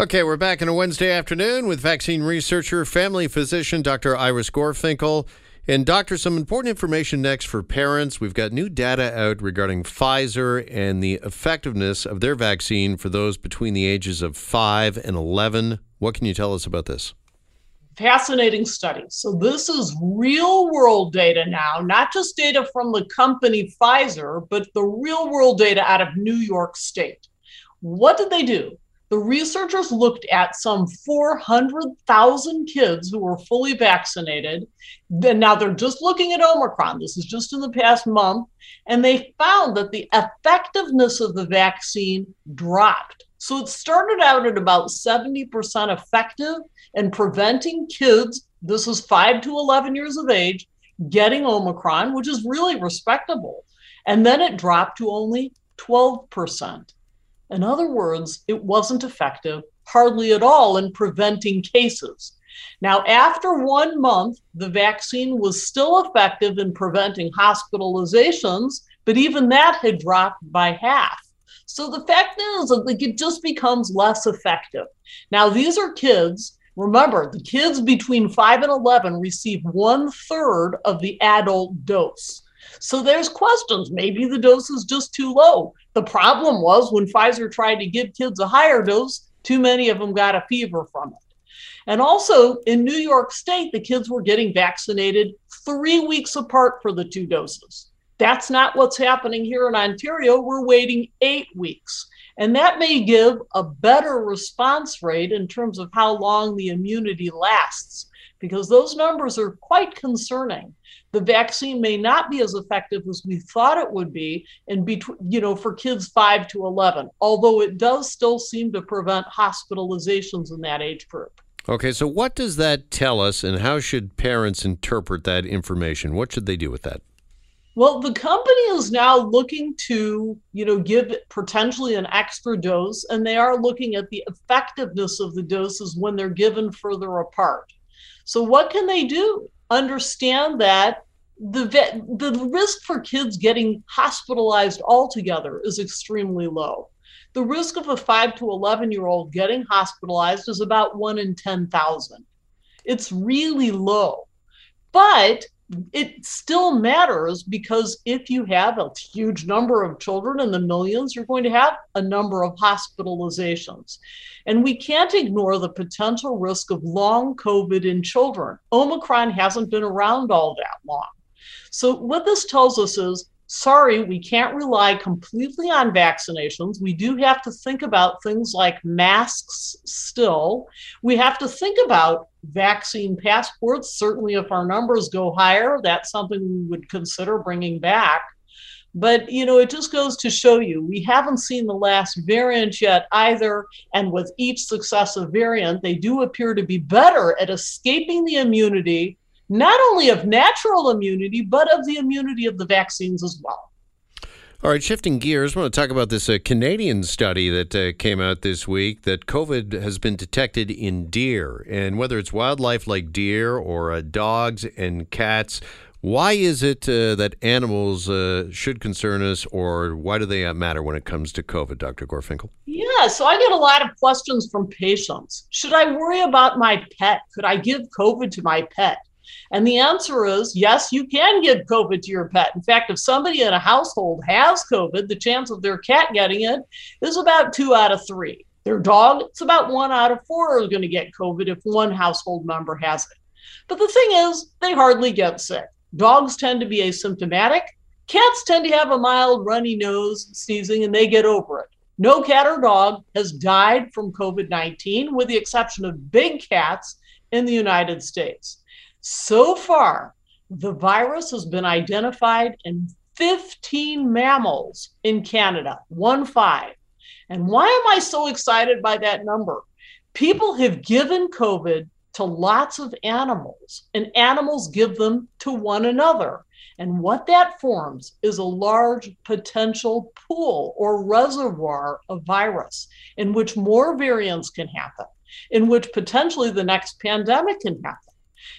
Okay, we're back on a Wednesday afternoon with vaccine researcher, family physician, Dr. Iris Gorfinkel. And, Doctor, some important information next for parents. We've got new data out regarding Pfizer and the effectiveness of their vaccine for those between the ages of 5 and 11. What can you tell us about this? Fascinating study. So, this is real world data now, not just data from the company Pfizer, but the real world data out of New York State. What did they do? The researchers looked at some 400,000 kids who were fully vaccinated. Then now they're just looking at Omicron. This is just in the past month. And they found that the effectiveness of the vaccine dropped. So it started out at about 70% effective in preventing kids, this is 5 to 11 years of age, getting Omicron, which is really respectable. And then it dropped to only 12%. In other words, it wasn't effective hardly at all in preventing cases. Now, after one month, the vaccine was still effective in preventing hospitalizations, but even that had dropped by half. So the fact is, like, it just becomes less effective. Now, these are kids. Remember, the kids between 5 and 11 receive one third of the adult dose. So there's questions. Maybe the dose is just too low. The problem was when Pfizer tried to give kids a higher dose, too many of them got a fever from it. And also in New York State, the kids were getting vaccinated three weeks apart for the two doses. That's not what's happening here in Ontario. We're waiting eight weeks. And that may give a better response rate in terms of how long the immunity lasts because those numbers are quite concerning. The vaccine may not be as effective as we thought it would be in between, you know, for kids 5 to 11, although it does still seem to prevent hospitalizations in that age group. Okay, so what does that tell us and how should parents interpret that information? What should they do with that? Well, the company is now looking to, you know, give potentially an extra dose, and they are looking at the effectiveness of the doses when they're given further apart. So what can they do? Understand that the vet, the risk for kids getting hospitalized altogether is extremely low. The risk of a 5 to 11 year old getting hospitalized is about 1 in 10,000. It's really low. But it still matters because if you have a huge number of children in the millions, you're going to have a number of hospitalizations. And we can't ignore the potential risk of long COVID in children. Omicron hasn't been around all that long. So, what this tells us is sorry, we can't rely completely on vaccinations. We do have to think about things like masks still. We have to think about vaccine passports. Certainly, if our numbers go higher, that's something we would consider bringing back. But you know, it just goes to show you we haven't seen the last variant yet either. And with each successive variant, they do appear to be better at escaping the immunity not only of natural immunity, but of the immunity of the vaccines as well. All right, shifting gears, I want to talk about this uh, Canadian study that uh, came out this week that COVID has been detected in deer. And whether it's wildlife like deer or uh, dogs and cats, why is it uh, that animals uh, should concern us, or why do they uh, matter when it comes to COVID, Dr. Gorfinkel? Yeah, so I get a lot of questions from patients. Should I worry about my pet? Could I give COVID to my pet? And the answer is yes, you can give COVID to your pet. In fact, if somebody in a household has COVID, the chance of their cat getting it is about two out of three. Their dog, it's about one out of four are going to get COVID if one household member has it. But the thing is, they hardly get sick. Dogs tend to be asymptomatic. Cats tend to have a mild runny nose, sneezing, and they get over it. No cat or dog has died from COVID 19, with the exception of big cats in the United States. So far, the virus has been identified in 15 mammals in Canada, one five. And why am I so excited by that number? People have given COVID to lots of animals, and animals give them to one another. And what that forms is a large potential pool or reservoir of virus in which more variants can happen, in which potentially the next pandemic can happen.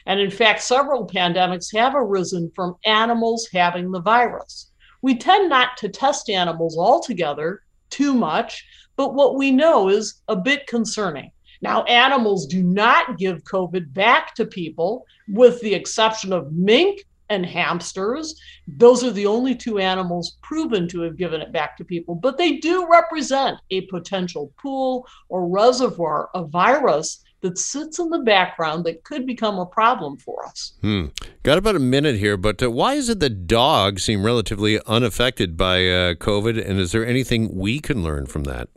And in fact, several pandemics have arisen from animals having the virus. We tend not to test animals altogether too much, but what we know is a bit concerning. Now, animals do not give COVID back to people, with the exception of mink and hamsters. Those are the only two animals proven to have given it back to people, but they do represent a potential pool or reservoir of virus that sits in the background that could become a problem for us. Hmm. Got about a minute here, but uh, why is it that dogs seem relatively unaffected by uh, COVID? And is there anything we can learn from that?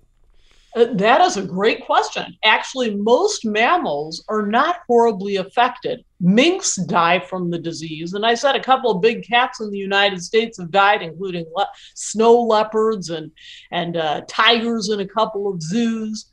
Uh, that is a great question. Actually, most mammals are not horribly affected. Minks die from the disease. And I said a couple of big cats in the United States have died, including le- snow leopards and, and uh, tigers in a couple of zoos.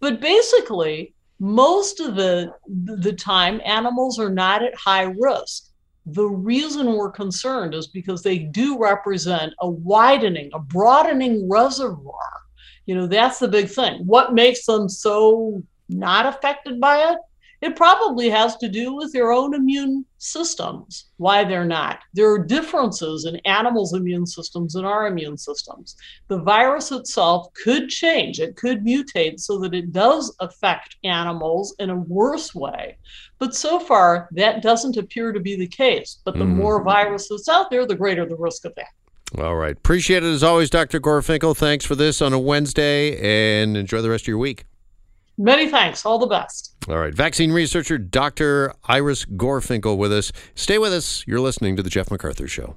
But basically, most of the, the time, animals are not at high risk. The reason we're concerned is because they do represent a widening, a broadening reservoir you know, that's the big thing. What makes them so not affected by it? It probably has to do with their own immune systems, why they're not. There are differences in animals' immune systems and our immune systems. The virus itself could change, it could mutate so that it does affect animals in a worse way. But so far, that doesn't appear to be the case. But the mm. more virus that's out there, the greater the risk of that. All right. Appreciate it as always, Dr. Gorfinkel. Thanks for this on a Wednesday and enjoy the rest of your week. Many thanks. All the best. All right. Vaccine researcher Dr. Iris Gorfinkel with us. Stay with us. You're listening to The Jeff MacArthur Show.